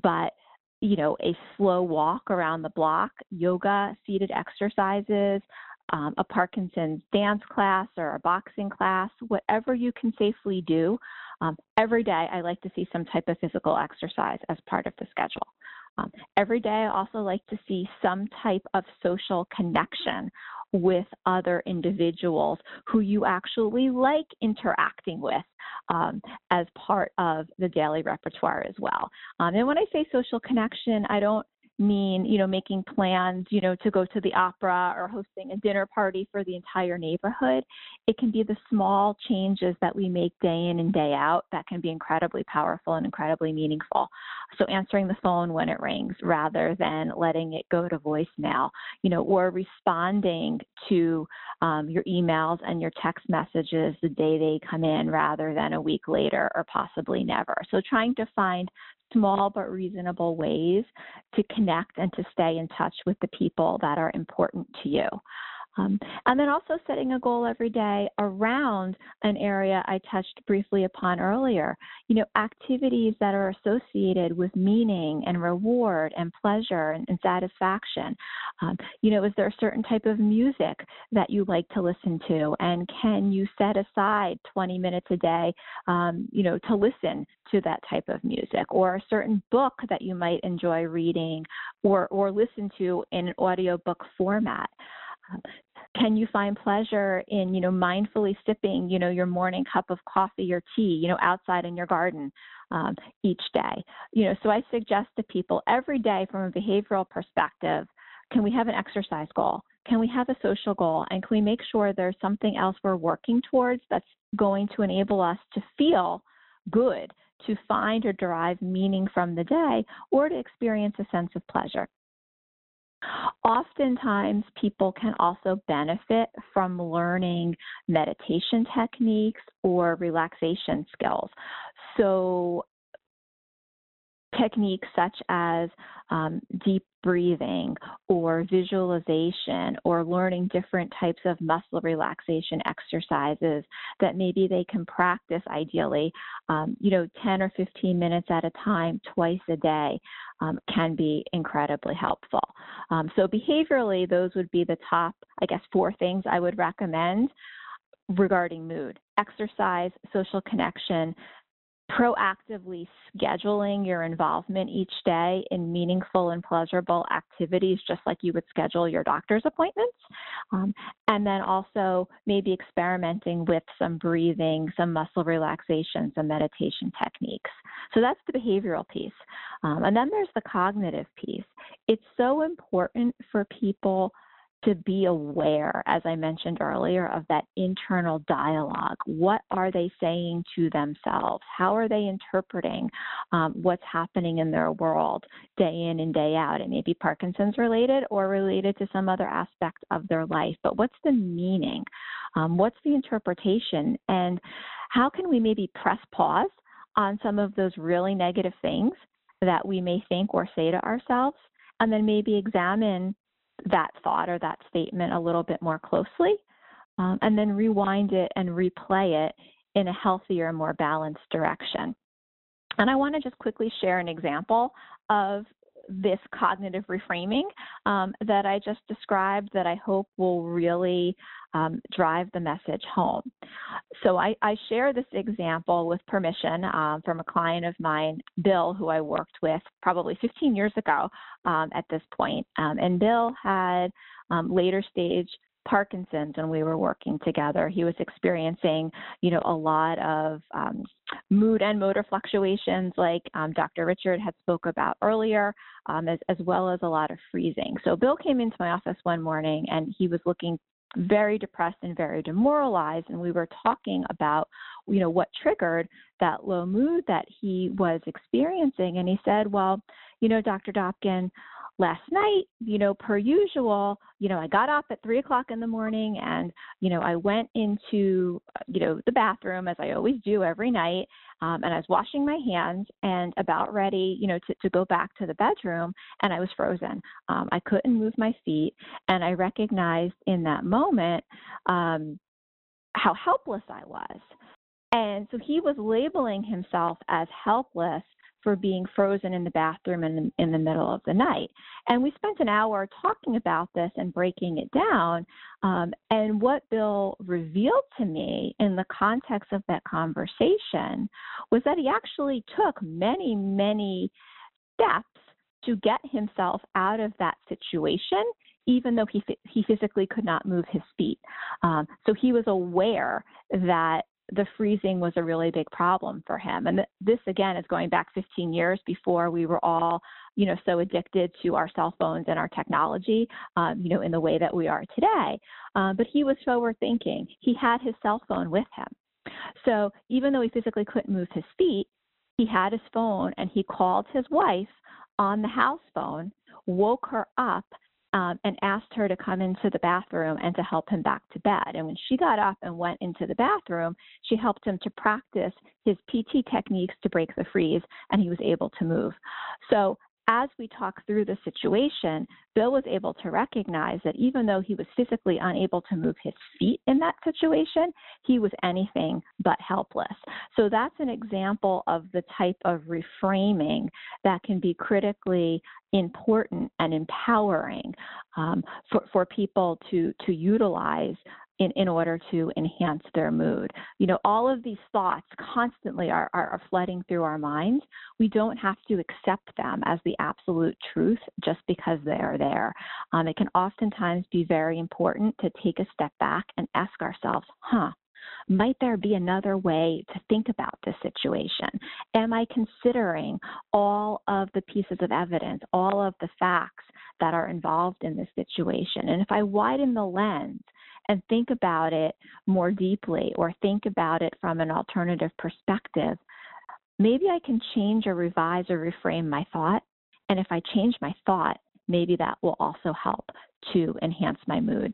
but you know, a slow walk around the block, yoga, seated exercises, um, a Parkinson's dance class or a boxing class, whatever you can safely do. Um, every day, I like to see some type of physical exercise as part of the schedule. Um, every day, I also like to see some type of social connection with other individuals who you actually like interacting with um, as part of the daily repertoire as well. Um, and when I say social connection, I don't mean, you know, making plans, you know, to go to the opera or hosting a dinner party for the entire neighborhood. It can be the small changes that we make day in and day out that can be incredibly powerful and incredibly meaningful. So answering the phone when it rings rather than letting it go to voicemail, you know, or responding to um, your emails and your text messages the day they come in rather than a week later or possibly never. So trying to find small but reasonable ways to connect and to stay in touch with the people that are important to you. Um, and then also setting a goal every day around an area I touched briefly upon earlier. You know, activities that are associated with meaning and reward and pleasure and, and satisfaction. Um, you know, is there a certain type of music that you like to listen to? And can you set aside 20 minutes a day, um, you know, to listen to that type of music or a certain book that you might enjoy reading or, or listen to in an audiobook format? Can you find pleasure in you know mindfully sipping you know your morning cup of coffee or tea you know outside in your garden um, each day? You know so i suggest to people every day from a behavioral perspective can we have an exercise goal? Can we have a social goal? And can we make sure there's something else we're working towards that's going to enable us to feel good to find or derive meaning from the day or to experience a sense of pleasure Oftentimes, people can also benefit from learning meditation techniques or relaxation skills. So, techniques such as um, deep breathing or visualization or learning different types of muscle relaxation exercises that maybe they can practice ideally, um, you know, 10 or 15 minutes at a time, twice a day, um, can be incredibly helpful. Um, so, behaviorally, those would be the top, I guess, four things I would recommend regarding mood exercise, social connection, proactively scheduling your involvement each day in meaningful and pleasurable activities, just like you would schedule your doctor's appointments. Um, and then also maybe experimenting with some breathing, some muscle relaxation, some meditation techniques. So that's the behavioral piece. Um, and then there's the cognitive piece. It's so important for people to be aware, as I mentioned earlier, of that internal dialogue. What are they saying to themselves? How are they interpreting um, what's happening in their world day in and day out? It may be Parkinson's related or related to some other aspect of their life, but what's the meaning? Um, what's the interpretation? And how can we maybe press pause on some of those really negative things that we may think or say to ourselves? And then maybe examine that thought or that statement a little bit more closely, um, and then rewind it and replay it in a healthier, more balanced direction. And I want to just quickly share an example of this cognitive reframing um, that I just described that I hope will really um, drive the message home. So I, I, share this example with permission um, from a client of mine, Bill, who I worked with probably 15 years ago um, at this point. Um, and Bill had um, later stage Parkinson's and we were working together. He was experiencing, you know, a lot of um, mood and motor fluctuations, like um, Dr. Richard had spoke about earlier, um, as, as well as a lot of freezing. So Bill came into my office one morning and he was looking very depressed and very demoralized and we were talking about you know what triggered that low mood that he was experiencing and he said well you know dr Dobkin last night, you know, per usual, you know, I got up at three o'clock in the morning and, you know, I went into, you know, the bathroom as I always do every night. Um, and I was washing my hands and about ready, you know, to, to go back to the bedroom and I was frozen. Um, I couldn't move my feet. And I recognized in that moment um, how helpless I was. And so he was labeling himself as helpless for being frozen in the bathroom in the, in the middle of the night. And we spent an hour talking about this and breaking it down. Um, and what Bill revealed to me in the context of that conversation was that he actually took many, many steps to get himself out of that situation even though he he physically could not move his feet. Um, so he was aware that the freezing was a really big problem for him. And this again is going back 15 years before we were all, you know, so addicted to our cell phones and our technology, um, you know, in the way that we are today. Uh, but he was forward thinking. He had his cell phone with him. So even though he physically couldn't move his feet, he had his phone and he called his wife on the house phone, woke her up, um, and asked her to come into the bathroom and to help him back to bed. And when she got up and went into the bathroom, she helped him to practice his PT techniques to break the freeze, and he was able to move. So as we talked through the situation, Bill was able to recognize that even though he was physically unable to move his feet in that situation, he was anything but helpless. So that's an example of the type of reframing that can be critically important and empowering um, for, for people to, to utilize in, in order to enhance their mood. You know, all of these thoughts constantly are, are, are, flooding through our minds. We don't have to accept them as the absolute truth just because they are there. Um, it can oftentimes be very important to take a step back and ask ourselves, huh, might there be another way to think about this situation? Am I considering all of the pieces of evidence, all of the facts that are involved in this situation? And if I widen the lens and think about it more deeply or think about it from an alternative perspective, maybe I can change or revise or reframe my thought. And if I change my thought, maybe that will also help to enhance my mood.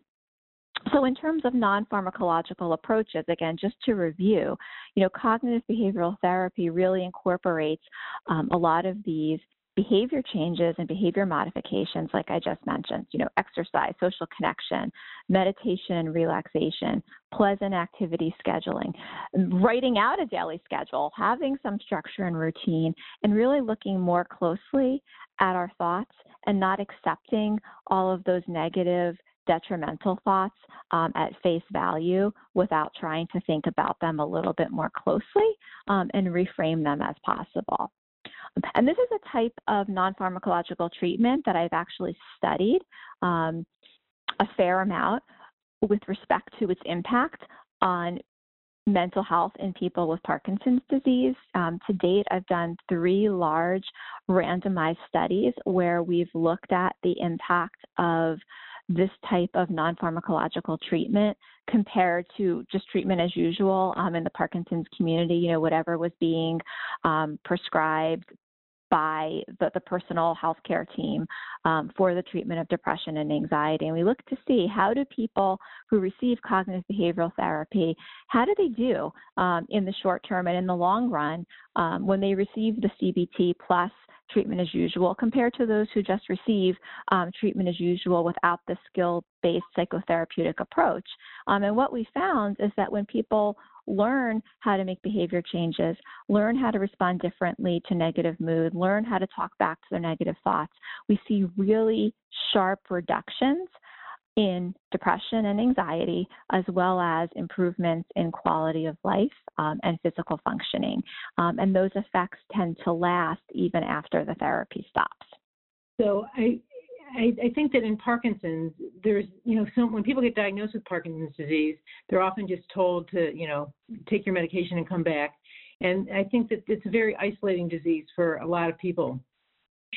So, in terms of non pharmacological approaches, again, just to review, you know, cognitive behavioral therapy really incorporates um, a lot of these behavior changes and behavior modifications, like I just mentioned, you know, exercise, social connection, meditation and relaxation, pleasant activity scheduling, writing out a daily schedule, having some structure and routine, and really looking more closely at our thoughts and not accepting all of those negative detrimental thoughts um, at face value without trying to think about them a little bit more closely um, and reframe them as possible. And this is a type of non pharmacological treatment that I've actually studied um, a fair amount with respect to its impact on mental health in people with Parkinson's disease. Um, to date, I've done three large randomized studies where we've looked at the impact of this type of non pharmacological treatment compared to just treatment as usual um, in the Parkinson's community, you know, whatever was being um, prescribed by the, the personal health care team um, for the treatment of depression and anxiety. And we look to see how do people who receive cognitive behavioral therapy, how do they do um, in the short term and in the long run um, when they receive the CBT plus treatment as usual compared to those who just receive um, treatment as usual without the skill based psychotherapeutic approach. Um, and what we found is that when people learn how to make behavior changes, learn how to respond differently to negative mood, learn how to talk back to their negative thoughts, we see really sharp reductions in depression and anxiety, as well as improvements in quality of life um, and physical functioning. Um, and those effects tend to last even after the therapy stops. So I, I, I, think that in Parkinson's, there's, you know, so when people get diagnosed with Parkinson's disease, they're often just told to, you know, take your medication and come back. And I think that it's a very isolating disease for a lot of people.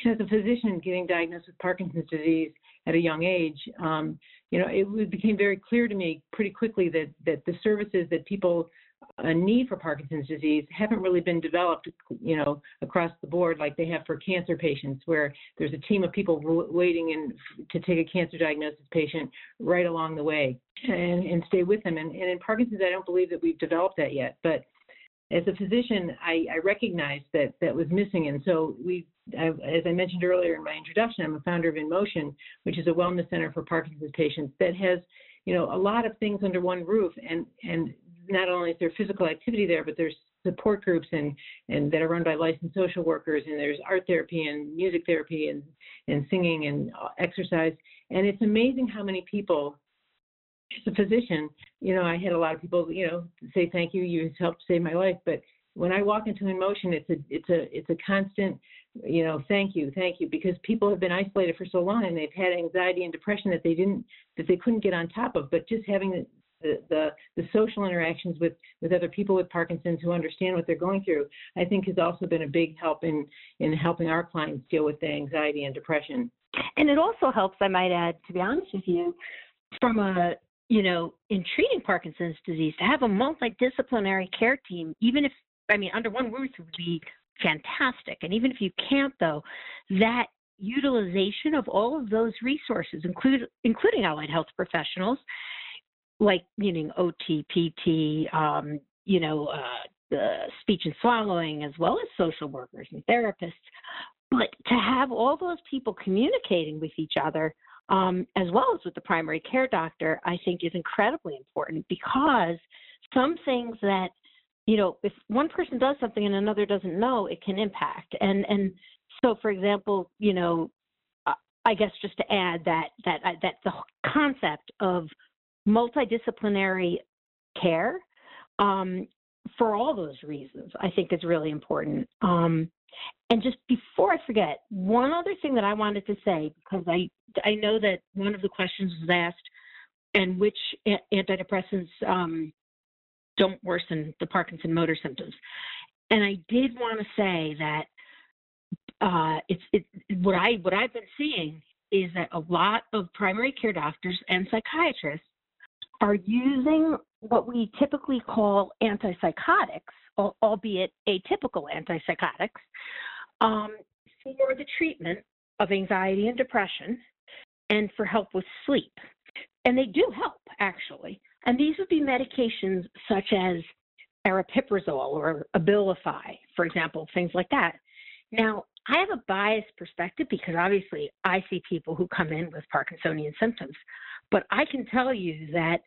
As a physician getting diagnosed with Parkinson's disease, at a young age, um, you know, it became very clear to me pretty quickly that that the services that people uh, need for Parkinson's disease haven't really been developed, you know, across the board like they have for cancer patients, where there's a team of people waiting in, to take a cancer diagnosis patient right along the way and, and stay with them. And, and in Parkinson's, I don't believe that we've developed that yet. But as a physician, I, I recognized that that was missing, and so we, I, as I mentioned earlier in my introduction, I'm a founder of InMotion, which is a wellness center for Parkinson's patients that has, you know, a lot of things under one roof, and and not only is there physical activity there, but there's support groups and and that are run by licensed social workers, and there's art therapy and music therapy and and singing and exercise, and it's amazing how many people as a physician, you know, I had a lot of people, you know, say thank you, you helped save my life. But when I walk into InMotion, it's a it's a it's a constant, you know, thank you, thank you, because people have been isolated for so long and they've had anxiety and depression that they didn't that they couldn't get on top of. But just having the the, the, the social interactions with, with other people with Parkinson's who understand what they're going through, I think has also been a big help in, in helping our clients deal with the anxiety and depression. And it also helps, I might add, to be honest with you, from a you know, in treating Parkinson's disease, to have a multidisciplinary care team, even if, I mean, under one roof would be fantastic. And even if you can't, though, that utilization of all of those resources, include, including allied health professionals, like meaning OT, PT, um, you know, uh, speech and swallowing, as well as social workers and therapists, but to have all those people communicating with each other, um, as well as with the primary care doctor, I think is incredibly important because some things that you know, if one person does something and another doesn't know, it can impact. And and so, for example, you know, I guess just to add that that that the concept of multidisciplinary care um, for all those reasons, I think is really important. Um, and just before I forget, one other thing that I wanted to say because I I know that one of the questions was asked, and which antidepressants um, don't worsen the Parkinson motor symptoms. And I did want to say that uh, it's it, what I what I've been seeing is that a lot of primary care doctors and psychiatrists are using what we typically call antipsychotics, albeit atypical antipsychotics, um, for the treatment of anxiety and depression and for help with sleep. And they do help, actually. And these would be medications such as aripiprazole or Abilify, for example, things like that. Now, I have a biased perspective because obviously I see people who come in with Parkinsonian symptoms, but I can tell you that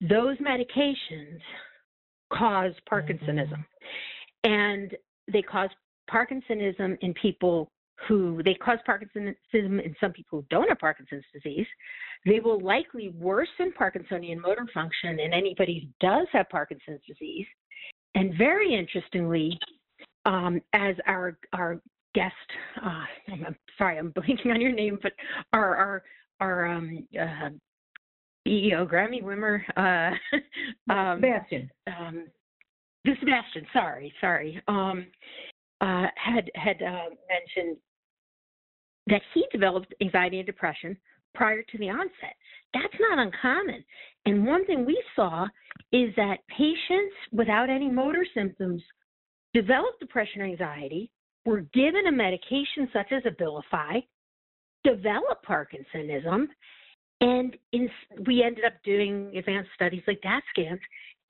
those medications cause Parkinsonism. Mm-hmm. And they cause Parkinsonism in people who they cause Parkinsonism in some people who don't have Parkinson's disease. They will likely worsen Parkinsonian motor function in anybody who does have Parkinson's disease. And very interestingly, um, as our our guest, uh, I'm, sorry, I'm blanking on your name, but our our our um, uh, CEO Grammy Wimmer, uh, um, Sebastian. Um, Sebastian, sorry, sorry, um, uh, had had uh, mentioned that he developed anxiety and depression prior to the onset. That's not uncommon. And one thing we saw is that patients without any motor symptoms developed depression or anxiety, were given a medication such as Abilify, developed Parkinsonism, and in, we ended up doing advanced studies like DAT scans.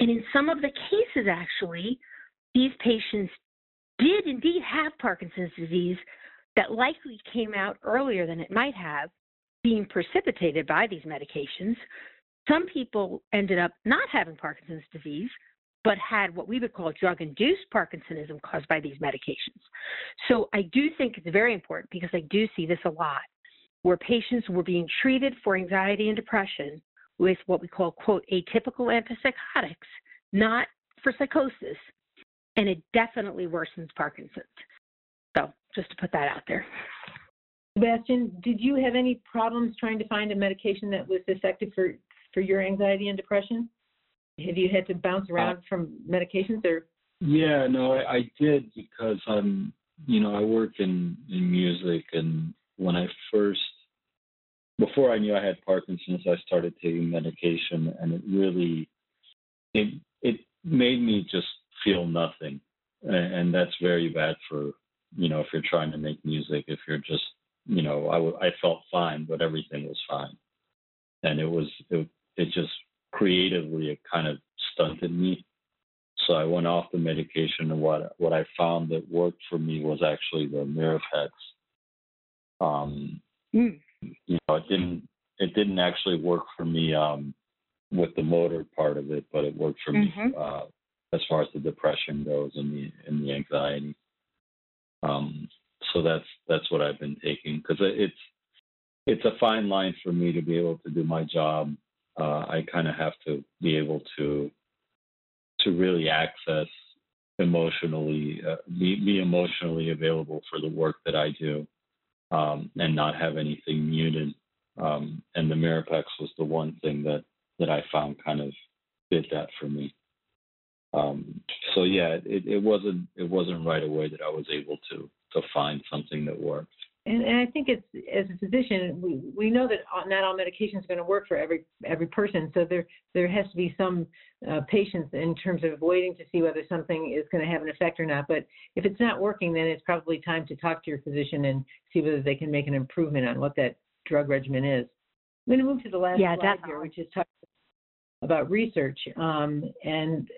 And in some of the cases, actually, these patients did indeed have Parkinson's disease that likely came out earlier than it might have, being precipitated by these medications. Some people ended up not having Parkinson's disease, but had what we would call drug induced Parkinsonism caused by these medications. So I do think it's very important because I do see this a lot where patients were being treated for anxiety and depression with what we call, quote, atypical antipsychotics, not for psychosis. And it definitely worsens Parkinson's. So just to put that out there. Sebastian, did you have any problems trying to find a medication that was effective for, for your anxiety and depression? Have you had to bounce around uh, from medications or? Yeah, no, I, I did because I'm, you know, I work in, in music and when I first, before I knew I had Parkinson's, I started taking medication and it really, it, it made me just feel nothing. And that's very bad for you know, if you're trying to make music, if you're just, you know, I, w- I felt fine, but everything was fine. And it was, it, it just creatively, it kind of stunted me. So I went off the medication, and what what I found that worked for me was actually the Mirapex. Um, mm. You know, it didn't it didn't actually work for me um, with the motor part of it, but it worked for mm-hmm. me uh, as far as the depression goes and the and the anxiety. Um, so that's that's what I've been taking because it's it's a fine line for me to be able to do my job. Uh, I kind of have to be able to to really access emotionally, uh, be, be emotionally available for the work that I do, um, and not have anything muted. Um, and the Mirapex was the one thing that that I found kind of did that for me. Um, so yeah, it, it wasn't it wasn't right away that I was able to to find something that worked. And, and I think it's as a physician, we, we know that not all medication is going to work for every every person. So there there has to be some uh, patience in terms of waiting to see whether something is going to have an effect or not. But if it's not working, then it's probably time to talk to your physician and see whether they can make an improvement on what that drug regimen is. I'm going to move to the last yeah, slide definitely. here, which is talking about research. Um, and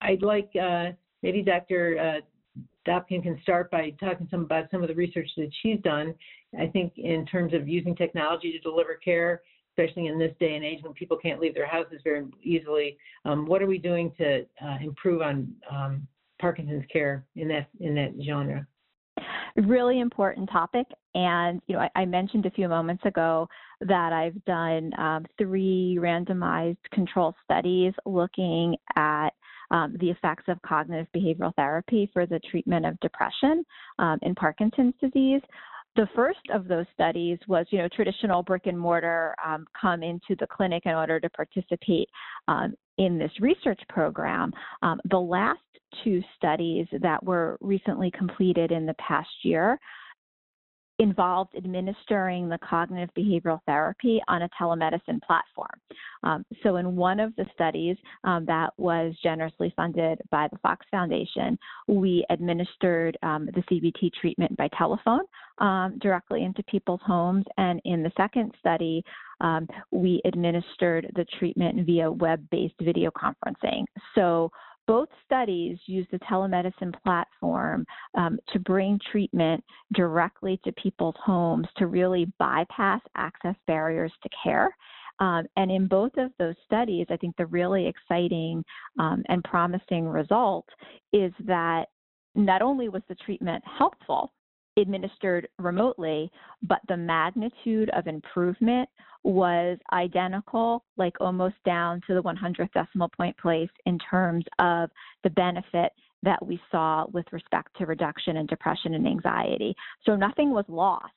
I'd like uh, maybe Dr. Uh, Dobkin can start by talking some about some of the research that she's done. I think in terms of using technology to deliver care, especially in this day and age when people can't leave their houses very easily. Um, what are we doing to uh, improve on um, Parkinson's care in that in that genre? Really important topic, and you know I, I mentioned a few moments ago that I've done um, three randomized control studies looking at um, the effects of cognitive behavioral therapy for the treatment of depression um, in Parkinson's disease. The first of those studies was, you know, traditional brick and mortar um, come into the clinic in order to participate um, in this research program. Um, the last two studies that were recently completed in the past year involved administering the cognitive behavioral therapy on a telemedicine platform. Um, so, in one of the studies um, that was generously funded by the Fox Foundation, we administered um, the CBT treatment by telephone um, directly into people's homes. And in the second study, um, we administered the treatment via web based video conferencing. So, both studies use the telemedicine platform um, to bring treatment directly to people's homes to really bypass access barriers to care. Um, and in both of those studies, I think the really exciting um, and promising result is that not only was the treatment helpful, administered remotely, but the magnitude of improvement was identical, like almost down to the 100th decimal point place in terms of the benefit that we saw with respect to reduction in depression and anxiety. So nothing was lost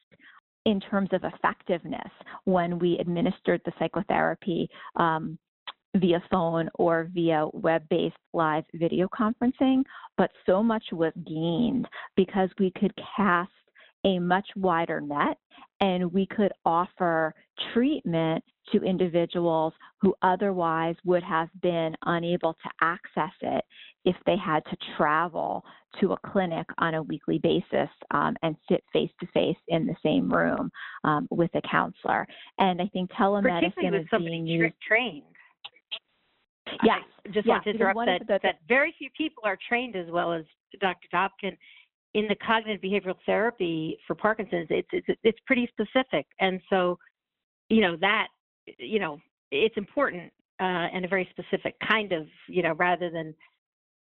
in terms of effectiveness when we administered the psychotherapy um, via phone or via web based live video conferencing, but so much was gained because we could cast a much wider net and we could offer treatment to individuals who otherwise would have been unable to access it if they had to travel to a clinic on a weekly basis um, and sit face to face in the same room um, with a counselor. And I think telemedicine is being used. trained. Yes. I just yes. want to interrupt that, the, that very few people are trained as well as Dr. Dobkin in the cognitive behavioral therapy for Parkinson's. It's it's it's pretty specific, and so you know that you know it's important uh, and a very specific kind of you know rather than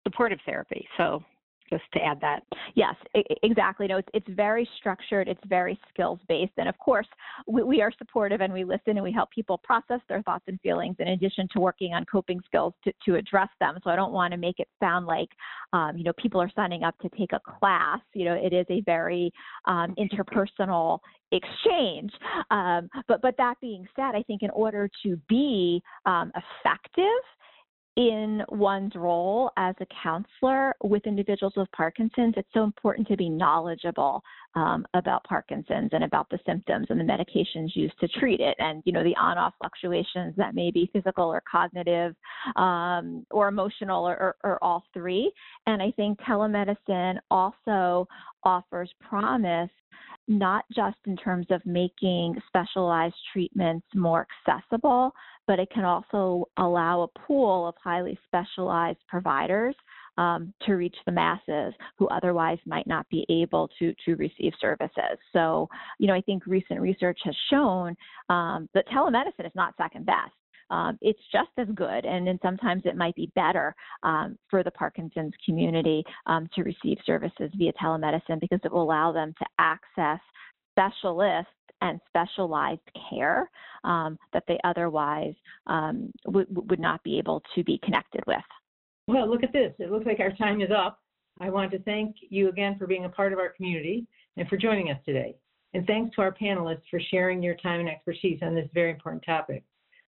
supportive therapy. So just to add that. Yes, exactly. No, it's, it's very structured, it's very skills based. And of course, we, we, are supportive and we listen and we help people process their thoughts and feelings in addition to working on coping skills to, to address them. So I don't want to make it sound like, um, you know, people are signing up to take a class. You know, it is a very um, interpersonal exchange. Um, but, but that being said, I think in order to be um, effective, in one's role as a counselor with individuals with Parkinson's, it's so important to be knowledgeable um, about Parkinson's and about the symptoms and the medications used to treat it, and you know the on-off fluctuations that may be physical or cognitive um, or emotional or, or, or all three. And I think telemedicine also offers promise not just in terms of making specialized treatments more accessible, but it can also allow a pool of highly specialized providers um, to reach the masses who otherwise might not be able to to receive services. So, you know, I think recent research has shown um, that telemedicine is not second best. Um, it's just as good, and then sometimes it might be better um, for the Parkinson's community um, to receive services via telemedicine because it will allow them to access specialists and specialized care um, that they otherwise um, w- would not be able to be connected with. Well, look at this. It looks like our time is up. I want to thank you again for being a part of our community and for joining us today. And thanks to our panelists for sharing your time and expertise on this very important topic.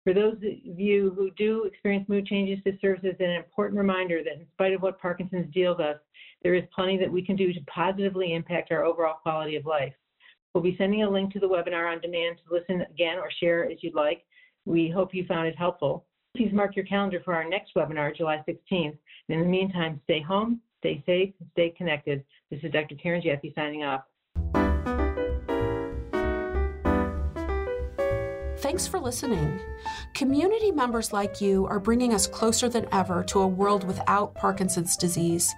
For those of you who do experience mood changes, this serves as an important reminder that in spite of what Parkinson's deals us, there is plenty that we can do to positively impact our overall quality of life. We'll be sending a link to the webinar on demand to listen again or share as you'd like. We hope you found it helpful. Please mark your calendar for our next webinar, July 16th. And in the meantime, stay home, stay safe, and stay connected. This is Dr. Karen Jaffe signing off. Thanks for listening. Community members like you are bringing us closer than ever to a world without Parkinson's disease.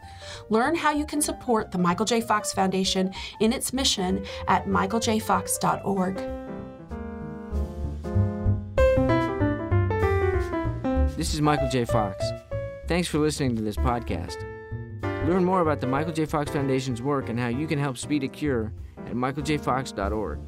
Learn how you can support the Michael J. Fox Foundation in its mission at michaeljfox.org. This is Michael J. Fox. Thanks for listening to this podcast. Learn more about the Michael J. Fox Foundation's work and how you can help speed a cure at michaeljfox.org.